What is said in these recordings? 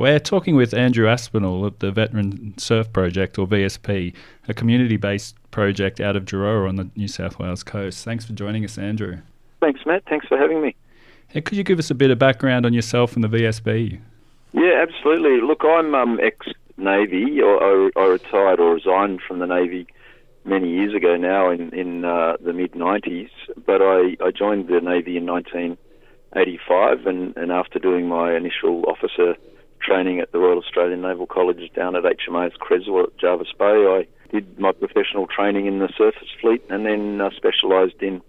We're talking with Andrew Aspinall of the Veteran Surf Project, or VSP, a community based project out of Gerroa on the New South Wales coast. Thanks for joining us, Andrew. Thanks, Matt. Thanks for having me. Hey, could you give us a bit of background on yourself and the VSP? Yeah, absolutely. Look, I'm um, ex Navy. I, I, retired or resigned from the Navy many years ago now in, in uh, the mid 90s, but I, I joined the Navy in 1985, and, and after doing my initial officer training at the Royal Australian Naval College down at HMAS Creswell at Jervis Bay, I did my professional training in the surface fleet and then uh, specialised in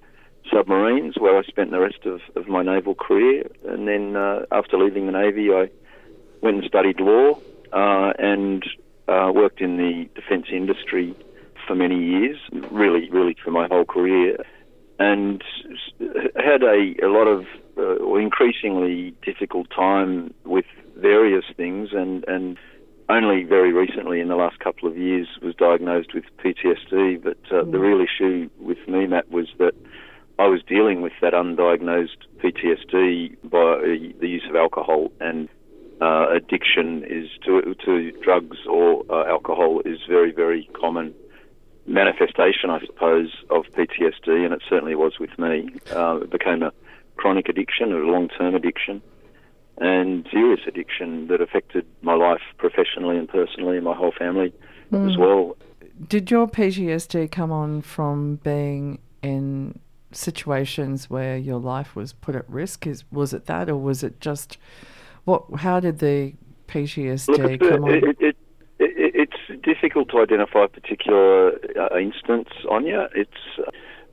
submarines, where I spent the rest of, of my naval career. And then uh, after leaving the Navy, I went and studied law uh, and uh, worked in the defence industry for many years, really, really for my whole career, and had a, a lot of uh, increasingly difficult time with various things, and, and only very recently, in the last couple of years, was diagnosed with PTSD. But uh, mm. the real issue with me, Matt, was that I was dealing with that undiagnosed PTSD by the use of alcohol and uh, addiction is to to drugs or uh, alcohol is very very common manifestation, I suppose, of PTSD, and it certainly was with me. Uh, it became a chronic addiction, a long term addiction, and serious addiction that affected my life professionally and personally, and my whole family mm. as well. Did your PTSD come on from being in situations where your life was put at risk? Is was it that, or was it just what? How did the PTSD Look, come on? It, it, it, it's difficult to identify a particular uh, instance, Áine. It's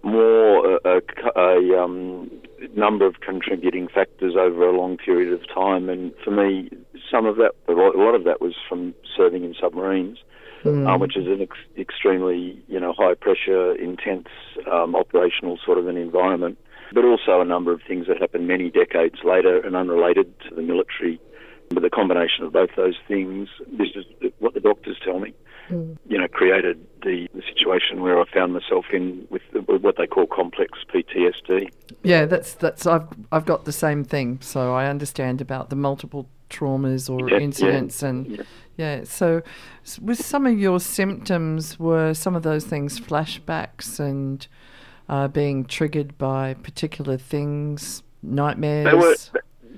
more a, a, a um, number of contributing factors over a long period of time, and for me, some of that, a lot of that was from serving in submarines. Mm. Um, which is an ex- extremely, you know, high pressure, intense um, operational sort of an environment but also a number of things that happened many decades later and unrelated to the military. But the combination of both those things, this is what the doctors tell me, mm. you know, created the, the, situation where I found myself in with, the, with what they call complex PTSD. Yeah, that's that's I've I've got the same thing, so I understand about the multiple traumas or yeah, incidents yeah, and yeah. yeah. So, with some of your symptoms, were some of those things flashbacks and uh, being triggered by particular things, nightmares?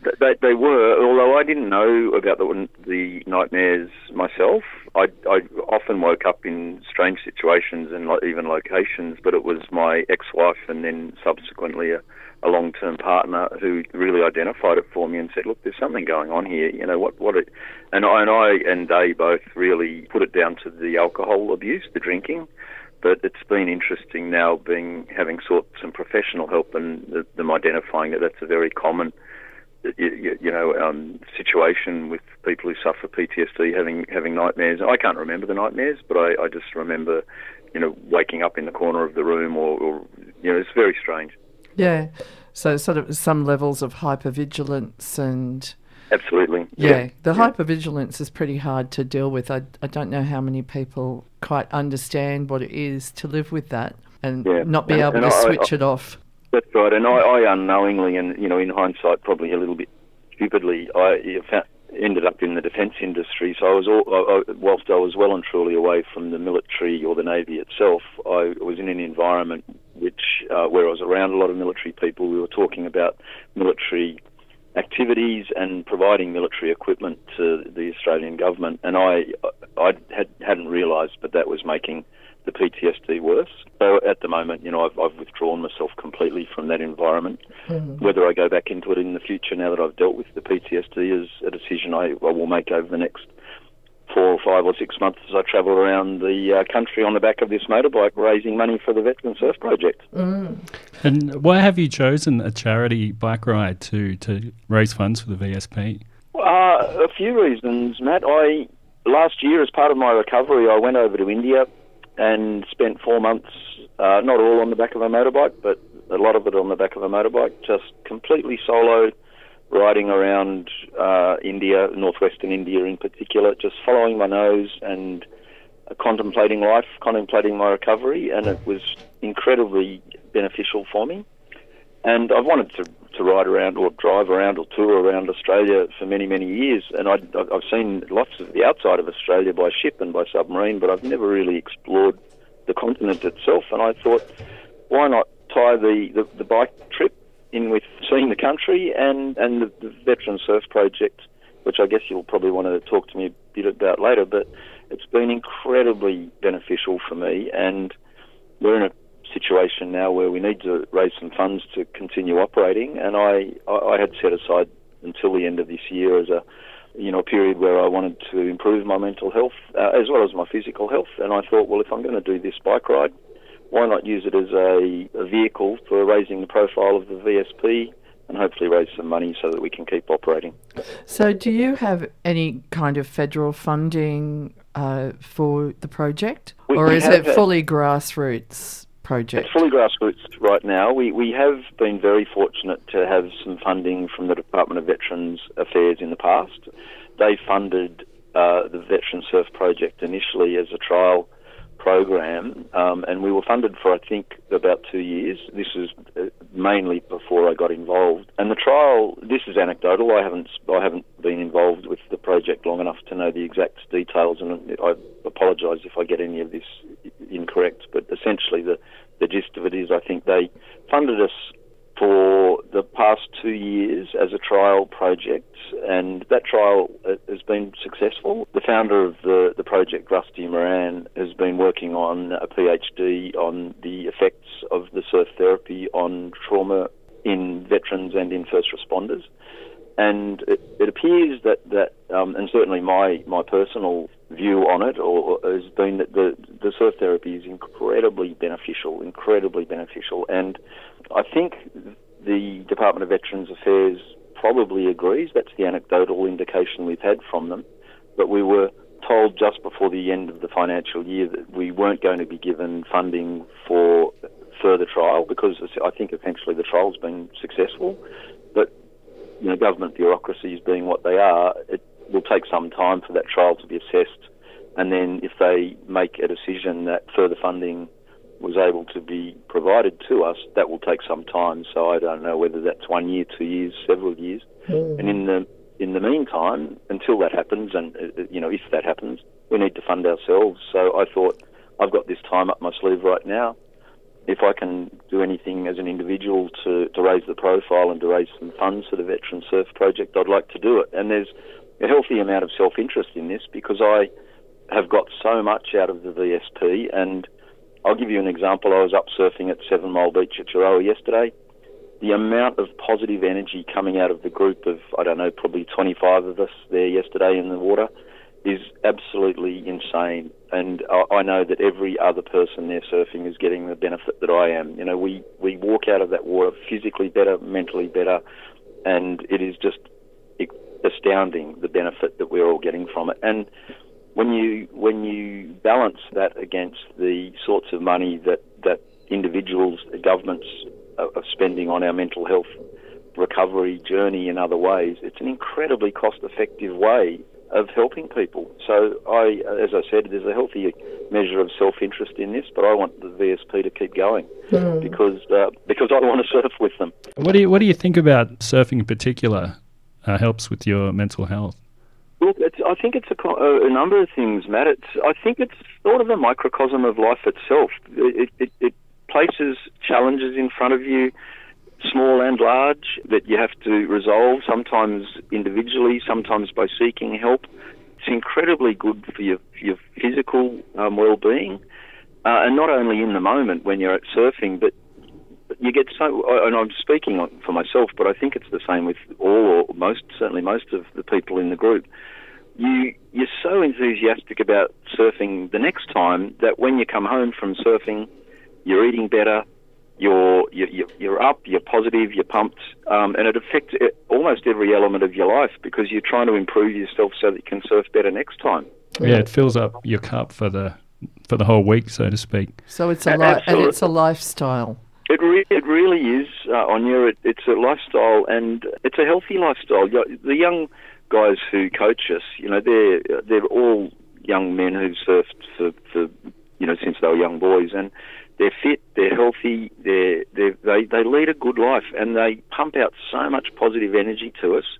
They they were, although I didn't know about the, the nightmares myself. I, I often woke up in strange situations and even locations, but it was my ex-wife and then subsequently a, a long-term partner who really identified it for me and said, "Look, there's something going on here. You know what? What it?" And I and I and they both really put it down to the alcohol abuse, the drinking but it's been interesting now being having sought some professional help and them identifying that that's a very common you, you know um, situation with people who suffer PTSD having having nightmares. I can't remember the nightmares, but I, I just remember you know waking up in the corner of the room or, or you know it's very strange. Yeah, so sort of some levels of hypervigilance and Absolutely. Yeah, yeah. the yeah. hypervigilance is pretty hard to deal with. I, I don't know how many people quite understand what it is to live with that and yeah. not be and, able and to I, switch I, it off. That's right, and I, I unknowingly and you know in hindsight probably a little bit stupidly I found, ended up in the defence industry. So I was all, I, whilst I was well and truly away from the military or the navy itself, I was in an environment which uh, where I was around a lot of military people. We were talking about military activities and providing military equipment to the Australian government. And I, I had, hadn't realised, but that was making the PTSD worse. So at the moment, you know, I've, I've withdrawn myself completely from that environment. Mm-hmm. Whether I go back into it in the future now that I've dealt with the PTSD is a decision I, I will make over the next four or five or six months as I travel around the uh, country on the back of this motorbike raising money for the Veteran Surf Project. Mm. And why have you chosen a charity bike ride to, to raise funds for the VSP? Uh, a few reasons, Matt. I last year, as part of my recovery, I went over to India and spent four months, uh, not all on the back of a motorbike, but a lot of it on the back of a motorbike, just completely solo riding around uh, India, northwestern India in particular, just following my nose and contemplating life, contemplating my recovery, and it was incredibly beneficial for me. And I've wanted to, to ride around or drive around or tour around Australia for many, many years, and I, I've seen lots of the outside of Australia by ship and by submarine, but I've never really explored the continent itself. And I thought, why not tie the, the, the bike trip in with seeing the country and, and the, the Veteran Surf Project, which I guess you'll probably want to talk to me a bit about later, but it's been incredibly beneficial for me, and we're in a situation now where we need to raise some funds to continue operating, and I, I had set aside until the end of this year as a you know a period where I wanted to improve my mental health uh, as well as my physical health, and I thought, well, if I'm going to do this bike ride, why not use it as a, a vehicle for raising the profile of the VSP and hopefully raise some money so that we can keep operating. So, do you have any kind of federal funding uh, for the project, we, or is it fully grassroots? Project? It's fully grassroots right now. We, we have been very fortunate to have some funding from the Department of Veterans Affairs in the past. They funded uh, the Veteran Surf Project initially as a trial program, um, and we were funded for I think about two years. This is uh, mainly before I got involved. And the trial, this is anecdotal. I haven't I haven't been involved with the project long enough to know the exact details, and I apologise if I get any of this incorrect. But essentially, the the gist of it is, I think they funded us for the past two years as a trial project, and that trial uh, has been successful. The founder of the, the project, Rusty Moran, has been working on a PhD on the effects of the surf therapy on trauma in veterans and in first responders. And it, it appears that, that um, and certainly my, my personal view on it or, has been that the, the surf therapy is incredibly beneficial, incredibly beneficial. And I think the Department of Veterans Affairs probably agrees. That's the anecdotal indication we've had from them. But we were told just before the end of the financial year that we weren't going to be given funding for further trial because I think essentially the trial's been successful. But you know, government bureaucracies being what they are, it will take some time for that trial to be assessed. And then if they make a decision that further funding was able to be provided to us, that will take some time. So I don't know whether that's one year, two years, several years. Mm. And in the in the meantime, until that happens, and uh, uh, you know if that happens, we need to fund ourselves. So I thought I've got this time up my sleeve right now. If I can do anything as an individual to, to raise the profile and to raise some funds for the Veteran Surf Project, I'd like to do it. And there's a healthy amount of self interest in this because I have got so much out of the VSP and I'll give you an example. I was up surfing at Seven Mile Beach at Gerroa yesterday. The amount of positive energy coming out of the group of, I don't know, probably 25 of us there yesterday in the water is absolutely insane. And I, I know that every other person there surfing is getting the benefit that I am. You know, we, we walk out of that water physically better, mentally better, and it is just astounding the benefit that we're all getting from it. And when you when you balance that against the sorts of money that that individuals, governments are spending on our mental health recovery journey in other ways, it's an incredibly cost-effective way of helping people. So I, as I said, there's a healthy measure of self-interest in this, but I want the VSP to keep going mm. because uh, because I want to surf with them. What do you what do you think about surfing in particular? Uh, helps with your mental health. Look, I think it's a, a, number of things, Matt. It's, I think it's sort of a microcosm of life itself. It, it, it places challenges in front of you, small and large, that you have to resolve, sometimes individually, sometimes by seeking help. It's incredibly good for your, your physical um, well-being, uh, and not only in the moment when you're at surfing, but you get so, and I'm speaking for myself, but I think it's the same with all or most, certainly most of the people in the group. You you're so enthusiastic about surfing the next time that when you come home from surfing, you're eating better, you're you're, you're up, you're positive, you're pumped, um, and it affects almost every element of your life because you're trying to improve yourself so that you can surf better next time. Yeah, it fills up your cup for the for the whole week, so to speak. So it's a li- and it's a lifestyle. It, re- it really is, uh, Áine. It, it's a lifestyle and it's a healthy lifestyle. The young guys who coach us, you know, they're they're all young men who've surfed for, for you know since they were young boys, and they're fit, they're healthy, they're, they're, they they lead a good life, and they pump out so much positive energy to us,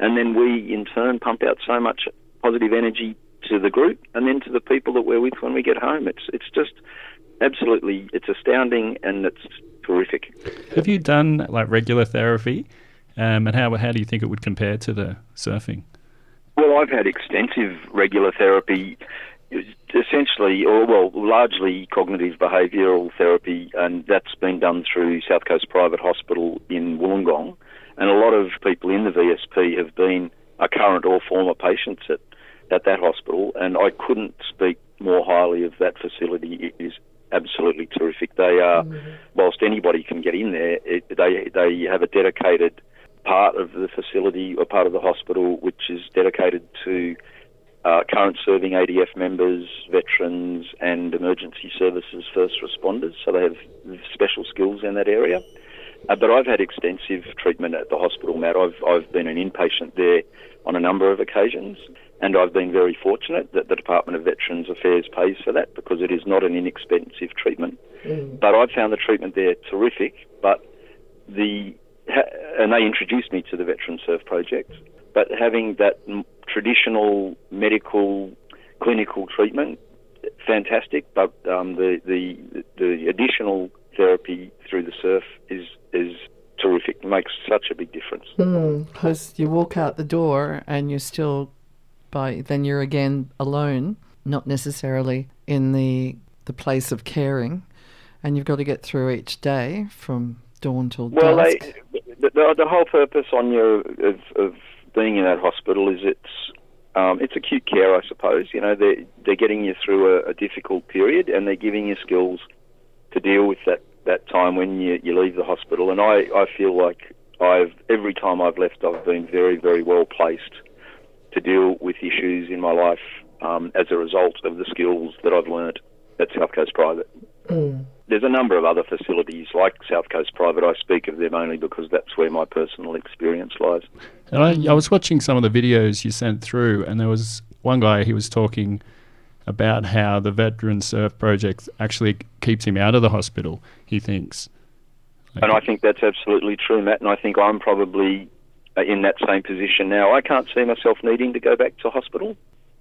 and then we in turn pump out so much positive energy to the group, and then to the people that we're with when we get home. It's it's just absolutely it's astounding and it's terrific. Have you done like regular therapy, um, and how how do you think it would compare to the surfing? Well, I've had extensive regular therapy essentially, or well, largely cognitive behavioural therapy, and that's been done through South Coast Private Hospital in Wollongong. And a lot of people in the VSP have been a current or former patients at, at that hospital, and I couldn't speak more highly of that facility. It is absolutely terrific. They are, mm-hmm. whilst anybody can get in there, it, they they have a dedicated part of the facility or part of the hospital which is dedicated to uh, current serving ADF members, veterans, and emergency services first responders. So they have special skills in that area. Uh, but I've had extensive treatment at the hospital, Matt. I've, I've been an inpatient there on a number of occasions, and I've been very fortunate that the Department of Veterans Affairs pays for that because it is not an inexpensive treatment. Mm. But I've found the treatment there terrific. But the and they introduced me to the Veteran Surf Project. But having that traditional medical clinical treatment, fantastic. But um, the, the the additional therapy through the surf is is terrific. It makes such a big difference. Because mm, you walk out the door and you're still by then you're again alone, not necessarily in the the place of caring, and you've got to get through each day from dawn till well, dusk. Well, the, the, whole purpose on your of, of being in that hospital is it's um, it's acute care, I suppose. You know, they're they're getting you through a, a, difficult period, and they're giving you skills to deal with that, that time when you, you leave the hospital. And I, I feel like I've every time I've left, I've been very very well placed to deal with issues in my life um, as a result of the skills that I've learnt at South Coast Private. Mm. There's a number of other facilities like South Coast Private. I speak of them only because that's where my personal experience lies. And I, I was watching some of the videos you sent through, and there was one guy he was talking about how the Veteran Surf Project actually keeps him out of the hospital. He thinks, like, and I think that's absolutely true, Matt. And I think I'm probably in that same position now. I can't see myself needing to go back to hospital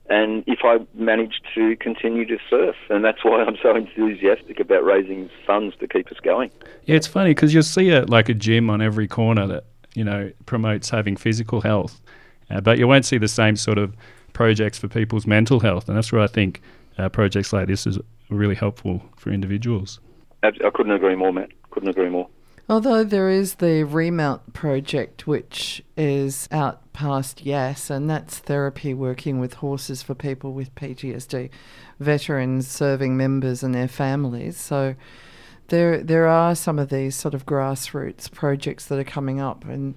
and if I manage to continue to surf, and that's why I'm so enthusiastic about raising funds to keep us going. Yeah, it's funny because you'll see it like a gym on every corner that you know promotes having physical health, uh, but you won't see the same sort of projects for people's mental health, and that's where I think uh, projects like this is really helpful for individuals. I couldn't agree more, Matt. Couldn't agree more. Although there is the Remount project, which is out past Yass, and that's therapy working with horses for people with PTSD, veterans serving members and their families. So there there are some of these sort of grassroots projects that are coming up, and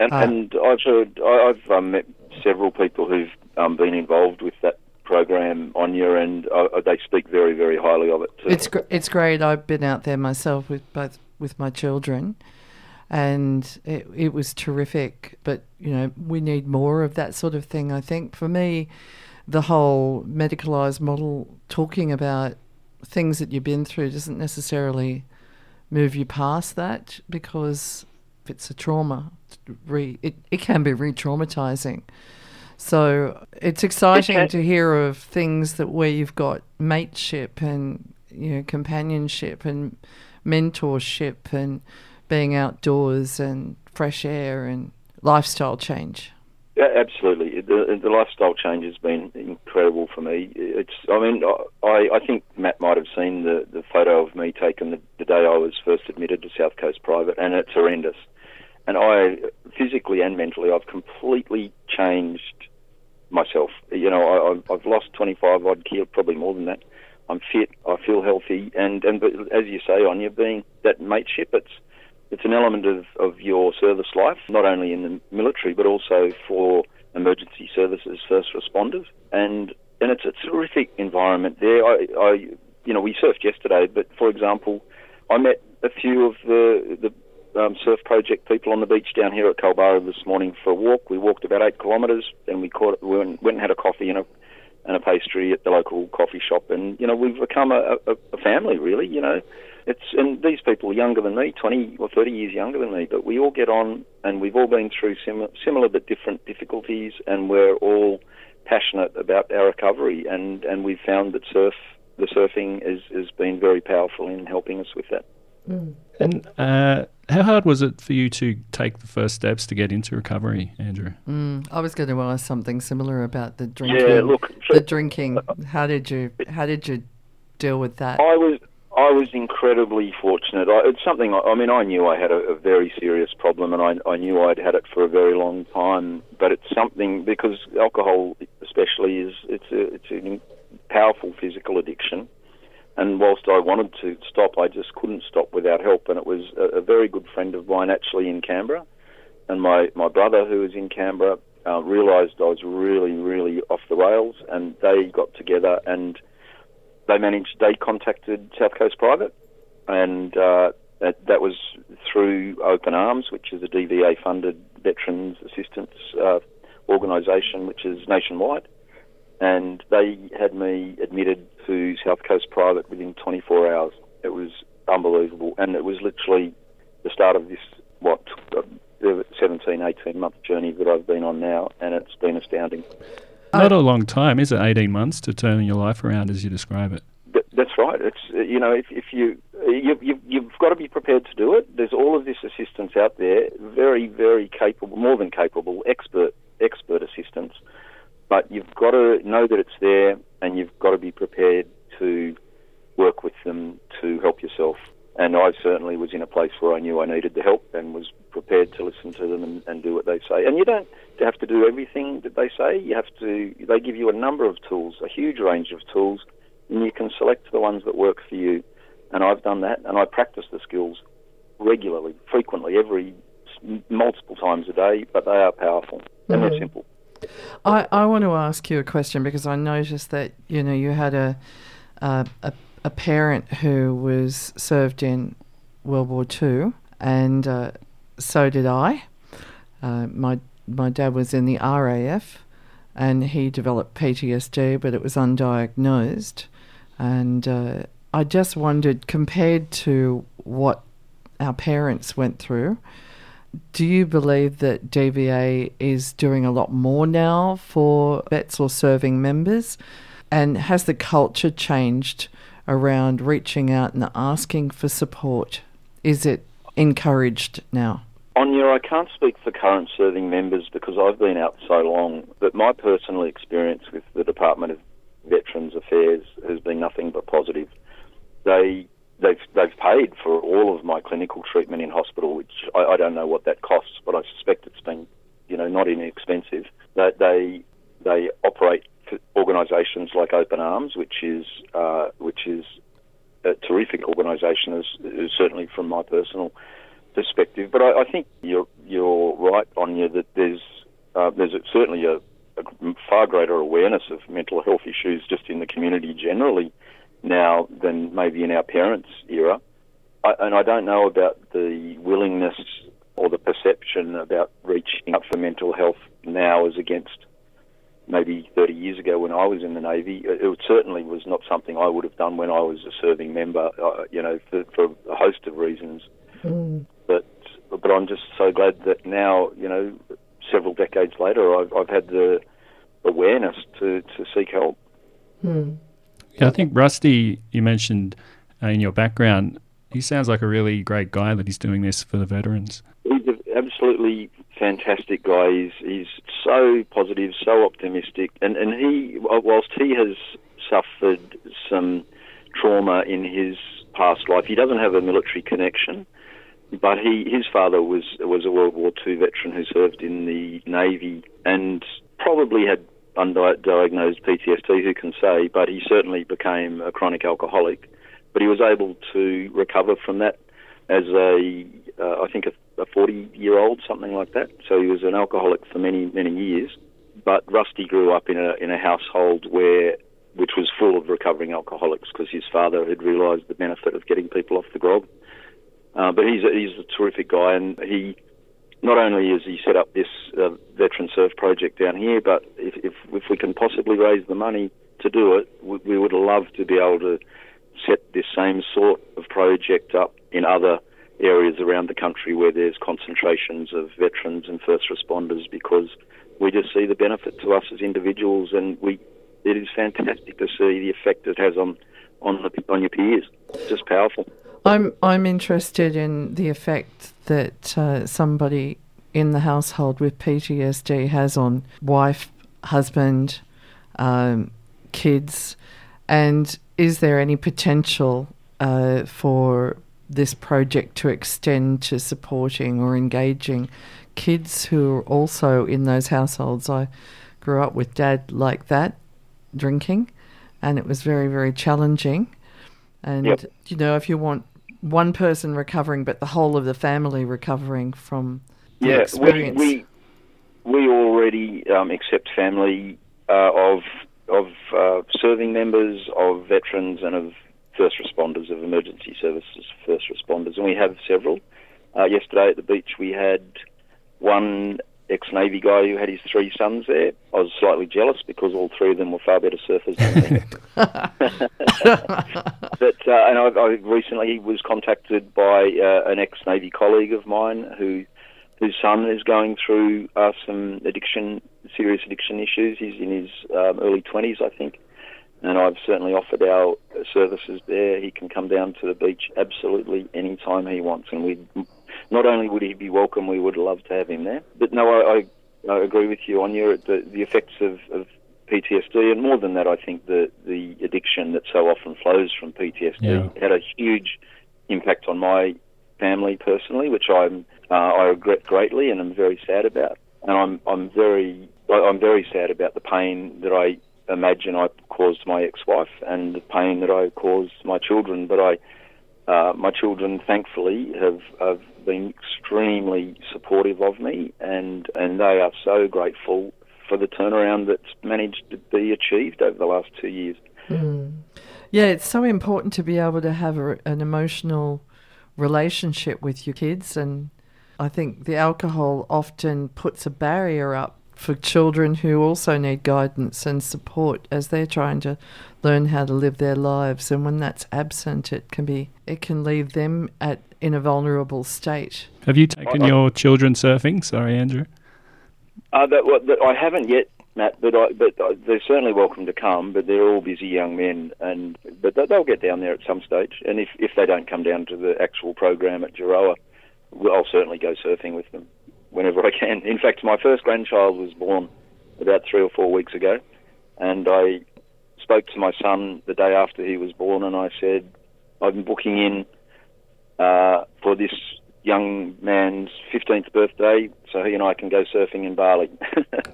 and, uh, and I've heard I've um, met several people who've um, been involved with that program on your end. Uh, they speak very very highly of it. Too. It's gr- it's great. I've been out there myself with both with my children, and it, it was terrific. But you know, we need more of that sort of thing. I think for me, the whole medicalized model, talking about things that you've been through, doesn't necessarily move you past that because if it's a trauma, re, it, it can be re-traumatizing. So it's exciting to hear of things that where you've got mateship and you know companionship and mentorship and being outdoors and fresh air and lifestyle change. Yeah, absolutely. The, the lifestyle change has been incredible for me. It's, I mean, I, I think Matt might have seen the, the photo of me taken the, the day I was first admitted to South Coast Private, and it's horrendous. And I, physically and mentally, I've completely changed myself. You know, I, I've lost 25 odd kilos, probably more than that. I'm fit, I feel healthy, and and but as you say, on you being that mateship, it's it's an element of, of your service life, not only in the military but also for emergency services, first responders, and and it's a terrific environment there. I, I you know we surfed yesterday, but for example, I met a few of the the um, surf project people on the beach down here at Culburra this morning for a walk. We walked about eight kilometres, and we caught we went, went and had a coffee and a and a pastry at the local coffee shop, and you know we've become a, a, a family really. You know, it's and these people are younger than me, twenty or thirty years younger than me, but we all get on, and we've all been through similar, similar but different difficulties, and we're all passionate about our recovery, and and we've found that surf, the surfing, is has been very powerful in helping us with that. Mm. And uh, how hard was it for you to take the first steps to get into recovery, Andrew? Mm, I was going to ask something similar about the drinking. Yeah, look, the drinking. How did you how did you deal with that? I was I was incredibly fortunate. I, it's something. I mean, I knew I had a, a very serious problem, and I, I knew I'd had it for a very long time. But it's something because alcohol, especially, is it's a it's a powerful physical addiction and whilst I wanted to stop, I just couldn't stop without help. And it was a, a very good friend of mine actually in Canberra, and my, my brother who was in Canberra uh, realised I was really, really off the rails, and they got together and they managed. They contacted South Coast Private, and uh, that, that was through Open Arms, which is a DVA-funded veterans assistance uh, organisation, which is nationwide and they had me admitted to South Coast Private within 24 hours. It was unbelievable, and it was literally the start of this what 17, 18 month journey that I've been on now, and it's been astounding. Not a long time, is it? 18 months to turn your life around, as you describe it. That's right. It's you know if, if you, you you you've got to be prepared to do it. There's all of this assistance out there, very very capable, more than capable, expert expert assistance but you've got to know that it's there, and you've got to be prepared to work with them to help yourself. And I certainly was in a place where I knew I needed the help and was prepared to listen to them and, and do what they say. And you don't have to do everything that they say. You have to. They give you a number of tools, a huge range of tools, and you can select the ones that work for you. And I've done that, and I practice the skills regularly, frequently, every multiple times a day. But they are powerful and mm-hmm. they're simple. I, I want to ask you a question because I noticed that you know you had a a, a, a parent who was served in World War Two, and uh, so did I. Uh, my my dad was in the RAF, and he developed PTSD, but it was undiagnosed. And uh, I just wondered, compared to what our parents went through, do you believe that DVA is doing a lot more now for vets or serving members? And has the culture changed around reaching out and asking for support? Is it encouraged now? Áine, I can't speak for current serving members because I've been out so long, but my personal experience with the Department of Veterans Affairs has been nothing but positive. They they've they've paid for all of my clinical treatment in hospital, which I, I don't know what that costs, but I suspect it's been you know not inexpensive. That they they operate organisations like Open Arms, which is uh, which is a terrific organisation, is, certainly from my personal perspective. But I, I think you're you're right, Áine, that there's uh, there's certainly a, a, far greater awareness of mental health issues just in the community generally now than maybe in our parents' era. I, and I don't know about the willingness or the perception about reaching up for mental health now as against maybe 30 years ago when I was in the Navy. It certainly was not something I would have done when I was a serving member, uh, you know, for, for, a host of reasons. Mm. But but I'm just so glad that now, you know, several decades later, I've, I've had the awareness to, to seek help. Mm. Yeah, I think Rusty, you mentioned uh, in your background, he sounds like a really great guy that he's doing this for the veterans. He's an absolutely fantastic guy. He's, he's so positive, so optimistic, and, and he, whilst he has suffered some trauma in his past life, he doesn't have a military connection. But he, his father was was a World War II veteran who served in the Navy and probably had undiagnosed PTSD, who can say, but he certainly became a chronic alcoholic. But he was able to recover from that as a, uh, I think, a, a 40 year old, something like that. So he was an alcoholic for many, many years. But Rusty grew up in a, in a household where, which was full of recovering alcoholics because his father had realised the benefit of getting people off the grog. Uh, but he's a, he's a terrific guy, and he not only has he set up this uh, veteran surf project down here, but if, if, if we can possibly raise the money to do it, we, we would love to be able to set this same sort of project up in other areas around the country where there's concentrations of veterans and first responders because we just see the benefit to us as individuals and we it is fantastic to see the effect it has on on the, on your peers. It's just powerful. I'm I'm interested in the effect that uh, somebody in the household with PTSD has on wife, husband, um, kids, and is there any potential uh, for this project to extend to supporting or engaging kids who are also in those households? I grew up with dad like that, drinking, and it was very very challenging. And Yep. you know, if you want one person recovering, but the whole of the family recovering from the yeah, we, we we already um, accept family uh, of of uh, serving members, of veterans, and of first responders, of emergency services first responders, and we have several. Uh, yesterday at the beach, we had one ex-navy guy who had his three sons there. I was slightly jealous because all three of them were far better surfers than me. but uh, and I, I recently was contacted by uh, an ex-navy colleague of mine who whose son is going through uh, some addiction, serious addiction issues. He's in his um, early twenties, I think, and I've certainly offered our services there. He can come down to the beach absolutely any time he wants, and we not only would he be welcome, we would love to have him there. But no, I, I, I agree with you on your the, the effects of, of PTSD, and more than that, I think the the addiction that so often flows from PTSD Yeah. had a huge impact on my family personally, which I'm uh, I regret greatly, and I'm very sad about. And I'm I'm very I'm very sad about the pain that I imagine I caused my ex-wife and the pain that I caused my children. But I uh, my children, thankfully, have, have been extremely supportive of me, and, and they are so grateful for the turnaround that's managed to be achieved over the last two years. Yeah, it's so important to be able to have a, an emotional relationship with your kids. And I think the alcohol often puts a barrier up for children who also need guidance and support as they're trying to learn how to live their lives. And when that's absent, it can be it can leave them at in a vulnerable state. Have you taken I- I- your children surfing? Sorry, Andrew. Uh, that, well, that, I haven't yet, Matt, but I, but uh, they're certainly welcome to come. But they're all busy young men, and but they- they'll get down there at some stage. And if if they don't come down to the actual program at Gerroa, I'll certainly go surfing with them whenever I can. In fact, my first grandchild was born about three or four weeks ago, and I spoke to my son the day after he was born, and I said, "I'm booking in uh, for this young man's 15th birthday, so he and I can go surfing in Bali."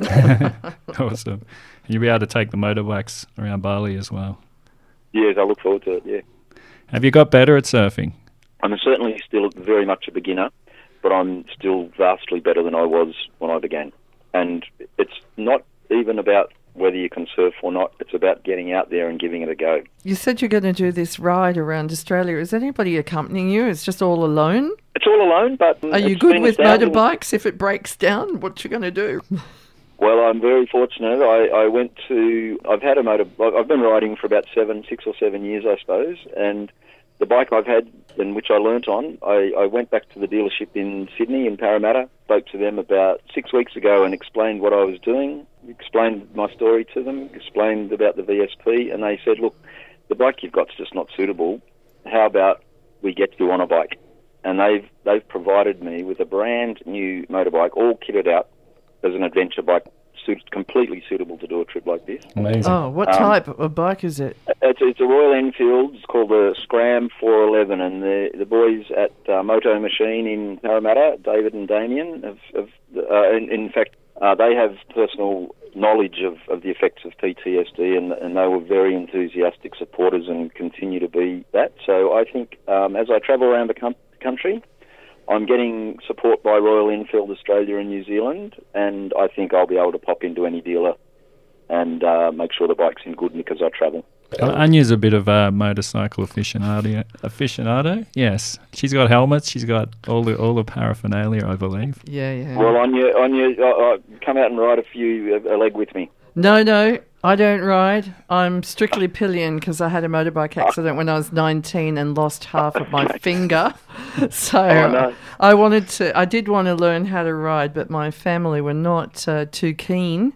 awesome. You'll be able to take the motorbikes around Bali as well. yes, I look forward to it. Yeah, Have you got better at surfing? I'm certainly still very much a beginner, but I'm still vastly better than I was when I began. And it's not even about whether you can surf or not. It's about getting out there and giving it a go. You said you're going to do this ride around Australia. Is anybody accompanying you? It's just all alone? It's all alone, but Are you good with motorbikes? If it breaks down, what you going to do? Well, I'm very fortunate. I, I went to. I've had a motor. I've been riding for about seven, six or seven years, I suppose. And the bike I've had, and which I learnt on, I, I went back to the dealership in Sydney, in Parramatta. Spoke to them about six weeks ago and explained what I was doing. Explained my story to them. Explained about the VSP, and they said, "Look, the bike you've got's just not suitable. How about we get you on a bike?" And they've they've provided me with a brand new motorbike, all kitted out as an adventure bike, suit, completely suitable to do a trip like this. Amazing. Oh, what Um, type of bike is it? It's, it's a Royal Enfield. It's called the Scram 411, and the the boys at uh, Moto Machine in Parramatta, David and Damien, have, have uh, in, in fact, uh, they have personal knowledge of, of the effects of PTSD, and, and they were very enthusiastic supporters and continue to be that. So I think um, as I travel around the com- country, I'm getting support by Royal Enfield Australia and New Zealand, and I think I'll be able to pop into any dealer and uh, make sure the bike's in good nick as I travel. Uh, Áine's a bit of a motorcycle aficionado. Aficionado, yes. She's got helmets. She's got all the all the paraphernalia, I believe. Yeah, yeah. Well, on your on your, uh, uh, come out and ride a few uh, a leg with me. no, no. I don't ride. I'm strictly pillion because I had a motorbike accident when I was 19 and lost half of my finger. So Oh, no. I wanted to. I did want to learn how to ride, but my family were not uh, too keen.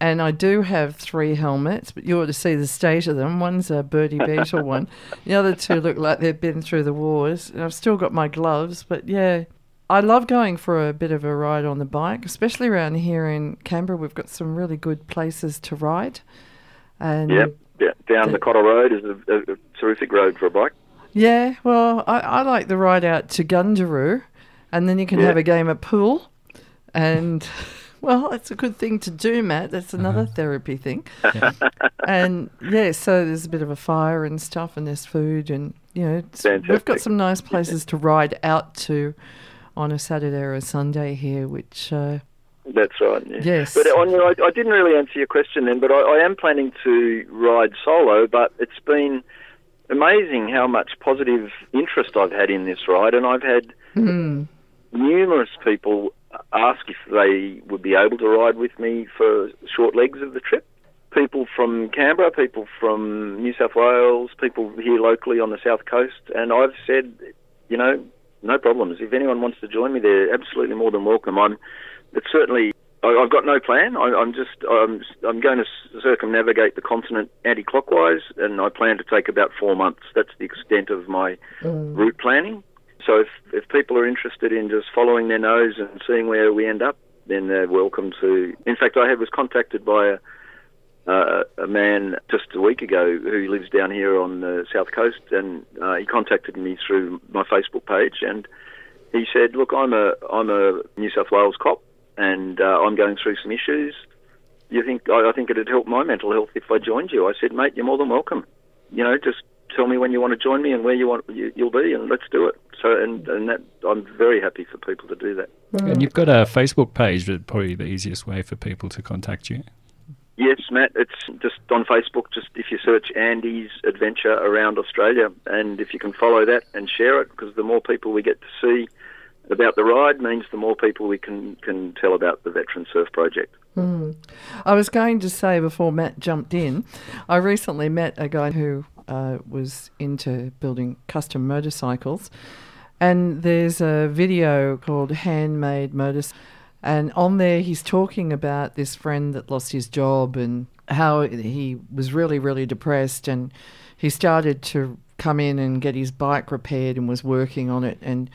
And I do have three helmets, but you ought to see the state of them. One's a Birdie Beetle one. The other two look like they've been through the wars. And I've still got my gloves, but yeah, I love going for a bit of a ride on the bike, especially around here in Canberra. We've got some really good places to ride. And Yep. Yeah, down The- the Cotter Road is a, a, a terrific road for a bike. yeah, well, I, I like the ride out to Gundaroo, and then you can Yeah. have a game of pool. And well, it's a good thing to do, Matt. That's uh-huh. another therapy thing. and yeah, so there's a bit of a fire and stuff, and there's food, and you know, we've got some nice places to ride out to on a Saturday or a Sunday here, which. Uh, That's right. Yeah. Yes. But Áine, I, I didn't really answer your question then, but I, I am planning to ride solo. But it's been amazing how much positive interest I've had in this ride, and I've had mm, numerous people ask if they would be able to ride with me for short legs of the trip. People from Canberra, people from New South Wales, people here locally on the south coast, and I've said, you know, no problems. If anyone wants to join me, they're absolutely more than welcome. I'm. It's certainly. I- I've got no plan. I, I'm just. I'm. I'm going to circumnavigate the continent anti-clockwise, and I plan to take about four months. That's the extent of my mm, route planning. So if, if people are interested in just following their nose and seeing where we end up, then they're welcome to. In fact, I had, was contacted by a, uh, a man just a week ago who lives down here on the south coast, and uh, he contacted me through my Facebook page, and he said, "Look, I'm a I'm a New South Wales cop, and uh, I'm going through some issues. You think I, I think it'd help my mental health if I joined you?" I said, "Mate, you're more than welcome. You know, just tell me when you want to join me and where you want you, you'll be, and let's do it." So, and and that I'm very happy for people to do that. And you've got a Facebook page, but probably the easiest way for people to contact you. Yes, Matt. It's just on Facebook. Just if you search Andy's Adventure Around Australia, and if you can follow that and share it, because the more people we get to see about the ride means the more people we can can tell about the Veteran Surf Project. mm. I was going to say before Matt jumped in, I recently met a guy who uh, was into building custom motorcycles, and there's a video called Handmade Motors, and on there he's talking about this friend that lost his job and how he was really really depressed, and he started to come in and get his bike repaired and was working on it and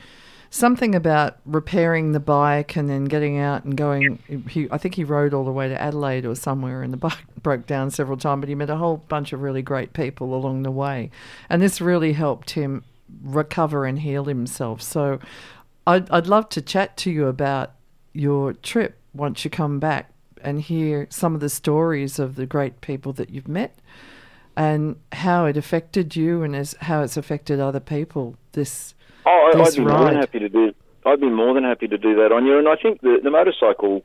something about repairing the bike and then getting out and going. He, I think he rode all the way to Adelaide or somewhere, and the bike broke down several times. But he met a whole bunch of really great people along the way, and this really helped him recover and heal himself. So, I'd I'd love to chat to you about your trip once you come back and hear some of the stories of the great people that you've met and how it affected you and as how it's affected other people. This Oh, this I'd be more than happy to do. I'd be more than happy to do that on you. And I think the, the motorcycle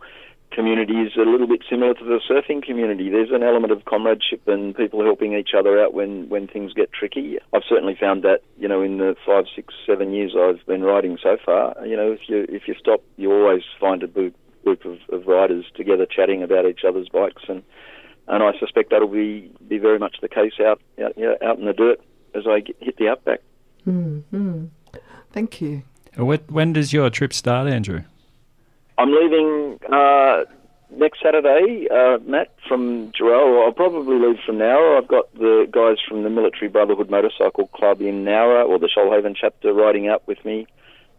community is a little bit similar to the surfing community. There's an element of comradeship and people helping each other out when, when things get tricky. I've certainly found that, you know, in the five, six, seven years I've been riding so far. You know, if you if you stop, you always find a group group of, of riders together chatting about each other's bikes, and and I suspect that'll be be very much the case out out, yeah, out in the dirt as I get, hit the outback. Mm-hmm. Thank you. When does your trip start, Andrew? I'm leaving uh, next Saturday, uh, Matt, from Jarrell. I'll probably leave from Nowra. I've got the guys from the Military Brotherhood Motorcycle Club in Nowra, or the Shoalhaven chapter, riding up with me,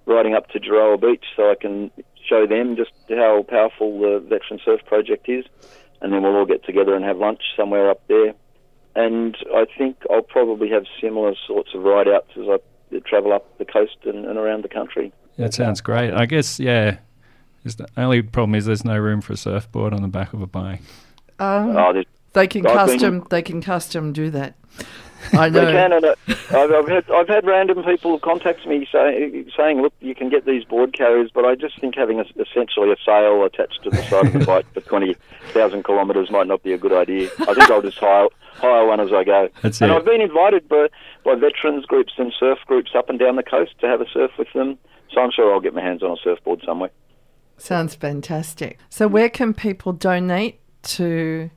riding up to Jarrell Beach so I can show them just how powerful the Veteran Surf Project is. And then we'll all get together and have lunch somewhere up there. And I think I'll probably have similar sorts of ride outs as I travel up the coast and, and around the country. That sounds great. I guess, yeah. There's the only problem is there's no room for a surfboard on the back of a bike. Um, Oh, they can I've been- custom. They can custom do that. I know. They can, and uh, I've, I've had I've had random people contact me say, saying, "Look, you can get these board carriers," but I just think having a, essentially a sail attached to the side of the bike for twenty thousand kilometres might not be a good idea. I think I'll just hire hire one as I go. That's and it. I've been invited by by veterans groups and surf groups up and down the coast to have a surf with them. So I'm sure I'll get my hands on a surfboard somewhere. Sounds fantastic. So, where can people donate to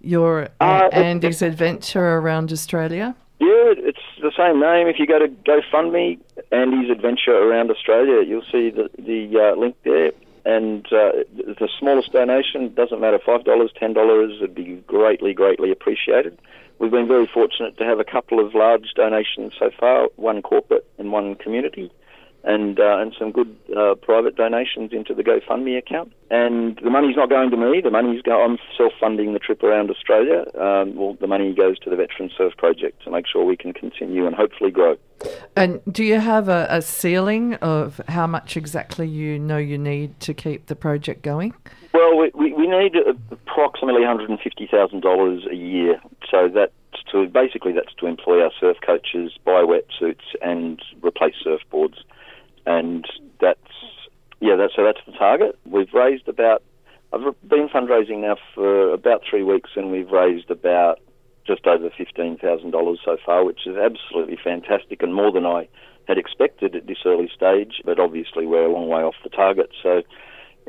your uh, Andy's adventure around Australia? Yeah, it's the same name. If you go to GoFundMe, Andy's Adventure Around Australia, you'll see the, the uh, link there. And uh, the smallest donation doesn't matter five dollars, ten dollars would be greatly, greatly appreciated. We've been very fortunate to have a couple of large donations so far, one corporate and one community and uh, and some good uh, private donations into the GoFundMe account. And the money's not going to me. The money's go- I'm self-funding the trip around Australia. Um, well, the money goes to the Veteran Surf Project to make sure we can continue and hopefully grow. And do you have a, a ceiling of how much exactly you know you need to keep the project going? Well, we, we, we need approximately $150,000 a year. So that's to basically that's to employ our surf coaches, buy wetsuits, and replace surfboards and that's yeah, that's so that's the target. We've raised about I've been fundraising now for about three weeks, and we've raised about just over fifteen thousand dollars so far, which is absolutely fantastic and more than I had expected at this early stage. But obviously, we're a long way off the target. So,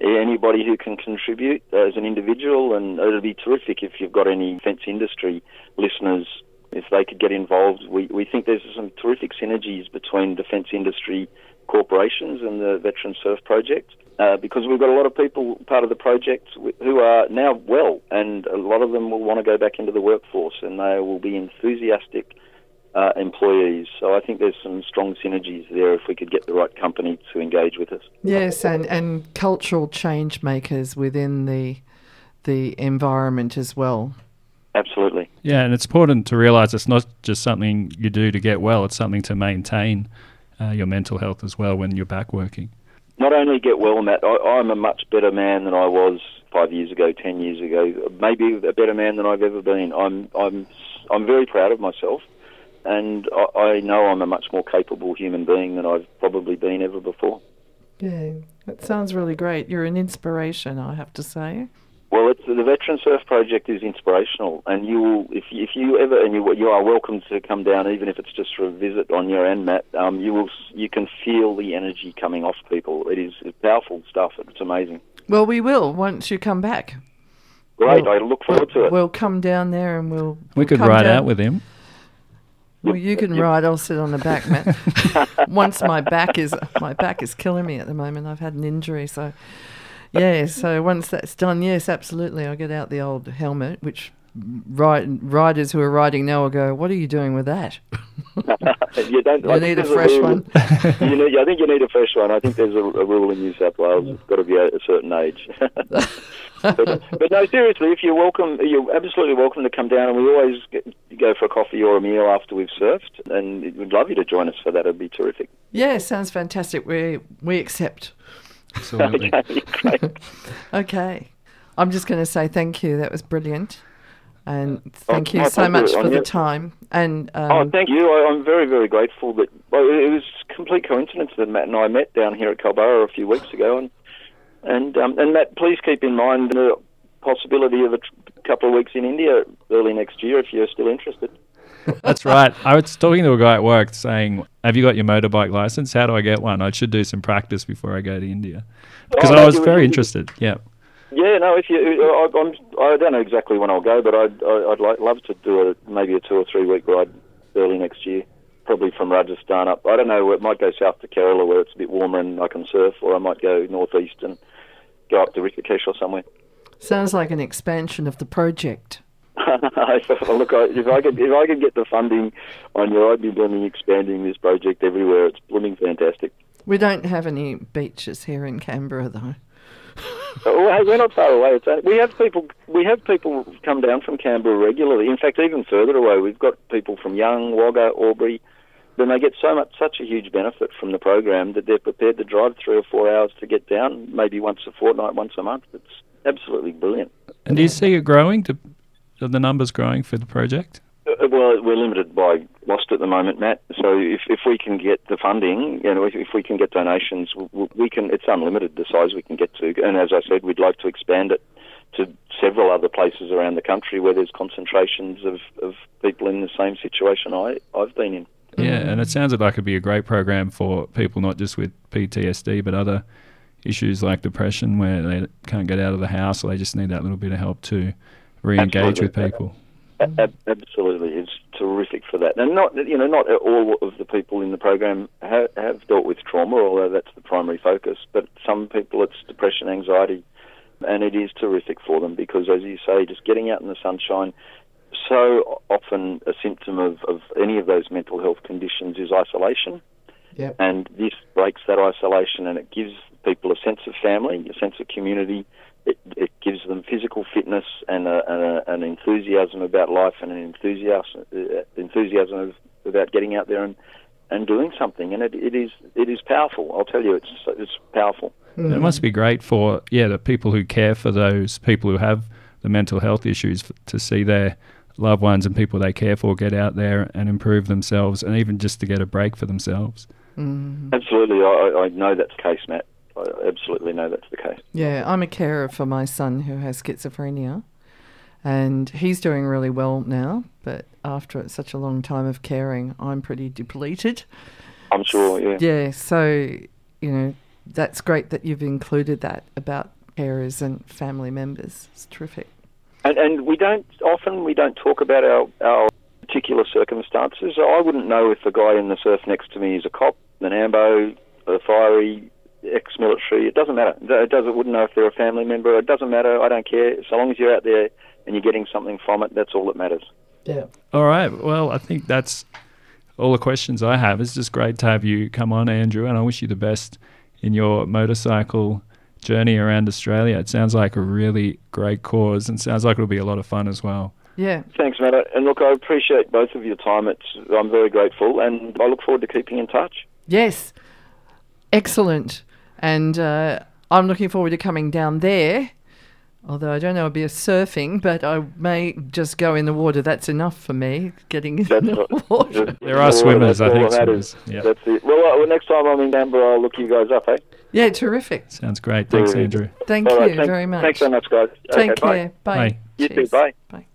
anybody who can contribute as an individual, and it'd be terrific if you've got any defence industry listeners. If they could get involved, we, we think there's some terrific synergies between defence industry corporations and the Veteran Surf Project. Uh, because we've got a lot of people part of the project who are now well, and a lot of them will want to go back into the workforce, and they will be enthusiastic uh, employees. So I think there's some strong synergies there if we could get the right company to engage with us. Yes, and, and cultural change makers within the the environment as well. Absolutely. Yeah, and it's important to realise it's not just something you do to get well; it's something to maintain uh, your mental health as well when you're back working? Not only get well, Matt, I, am a much better man than I was five years ago, ten years ago, maybe a better man than I've ever been. I'm, I'm, I'm very proud of myself, and I, I know I'm a much more capable human being than I've probably been ever before. Yeah, that sounds really great. You're an inspiration, I have to say. Well, it's, the Veteran Surf Project is inspirational, and you will, if you, if you ever, and you, you are welcome to come down, even if it's just for a visit on your end, Matt. Um, you will, you can feel the energy coming off people. It is powerful stuff. It's amazing. Well, we will once you come back. Great, we'll, I look forward we'll, to it. We'll come down there and we'll. We could ride down. out with him. Well, you can ride. I'll sit on the back, Matt. Once my back is my back is killing me at the moment. I've had an injury, so yeah, so once that's done, yes, absolutely. I get out the old helmet, which ride, riders who are riding now will go, "What are you doing with that?" you don't. I need a fresh a one. you need, I think you need a fresh one. I think there's a, a rule in New South Wales. It's got to be a, a certain age. but, but, no, seriously, if you're welcome, you're absolutely welcome to come down, and we always get, go for a coffee or a meal after we've surfed, and we'd love you to join us for that. It'd be terrific. Yeah, sounds fantastic. We we accept. Absolutely. okay, okay. I'm just going to say thank you. That was brilliant. And thank oh, you so much for the time. And um, oh, thank you. I, am very, very grateful that well, it was complete coincidence that Matt and I met down here at Culburra a few weeks ago. And and um, and Matt, please keep in mind the possibility of a couple of weeks in India early next year if you're still interested. That's right. I was talking to a guy at work saying, "Have you got your motorbike license? How do I get one? I should do some practice before I go to India." Because oh, I was very interested. Yeah. Yeah, no. If you, uh, I, I'm, I don't know exactly when I'll go, but I'd, I'd like, love to do a maybe a two or three week ride early next year. Probably from Rajasthan up. I don't know. It might go south to Kerala where it's a bit warmer and I can surf, or I might go northeast and go up to Rishikesh or somewhere. Sounds like an expansion of the project. Look, if I could if I could get the funding on you, I'd be blooming expanding this project everywhere. It's blooming fantastic. We don't have any beaches here in Canberra, though. oh, hey, we're not far away. It's only, we have people. We have people come down from Canberra regularly. In fact, even further away, we've got people from Young, Wagga, Albury. Then they get so much, such a huge benefit from the program that they're prepared to drive three or four hours to get down, maybe once a fortnight, once a month. It's absolutely brilliant. And do you see it growing to are the numbers growing for the project? Uh, well, we're limited by lost at the moment, Matt. So if, if we can get the funding, you know, if, if we can get donations, we, we can. It's unlimited the size we can get to. And as I said, we'd like to expand it to several other places around the country where there's concentrations of, of people in the same situation I, I've been in. Yeah, and it sounds like it'd be a great program for people not just with PTSD but other issues like depression where they can't get out of the house or they just need that little bit of help to re-engage with people. absolutely, it's terrific for that. And not you know not all of the people in the program have, have dealt with trauma, although that's the primary focus. But some people, it's depression, anxiety, and it is terrific for them because, as you say, just getting out in the sunshine. So often, a symptom of, of any of those mental health conditions is isolation. Yep. And this breaks that isolation and it gives people a sense of family, a sense of community. It, it gives them physical fitness and, a, and a, an enthusiasm about life and an enthusiasm, uh, enthusiasm about getting out there and, and doing something. And it, it is it is powerful. I'll tell you, it's it's powerful. Mm. It must be great for yeah the people who care for those people who have the mental health issues to see their loved ones and people they care for get out there and improve themselves, and even just to get a break for themselves. Mm. Absolutely, I, I know that's the case, Matt. I absolutely know that's the case. Yeah, I'm a carer for my son who has schizophrenia, and he's doing really well now. But after such a long time of caring, I'm pretty depleted. I'm sure, yeah. Yeah, so you know that's great that you've included that about carers and family members. It's terrific. And, and we don't often we don't talk about our, our particular circumstances. I wouldn't know if the guy in the surf next to me is a cop, an ambo, a fiery, ex-military. It doesn't matter. It doesn't. Wouldn't know if they're a family member. It doesn't matter. I don't care. So long as you're out there and you're getting something from it, that's all that matters. Yeah. All right. Well, I think that's all the questions I have. It's just great to have you come on, Andrew, and I wish you the best in your motorcycle journey around Australia. It sounds like a really great cause and sounds like it'll be a lot of fun as well. Yeah. Thanks, Matt. And look, I appreciate both of your time. It's I'm very grateful, and I look forward to keeping in touch. Yes. Excellent. And uh, I'm looking forward to coming down there. Although I don't know, I'll be a surfing, but I may just go in the water. That's enough for me, getting in That's the what- water. There are swimmers, I That's all think. Swimmers. matters. Yeah. That's it. Well, uh, well, next time I'm in Canberra, I'll look you guys up, eh? Yeah, terrific. Sounds great. Thanks, Andrew. Thank All you right, thank- very much. Thanks so much, guys. Take okay, care. Bye. Bye. You too. Bye. Bye.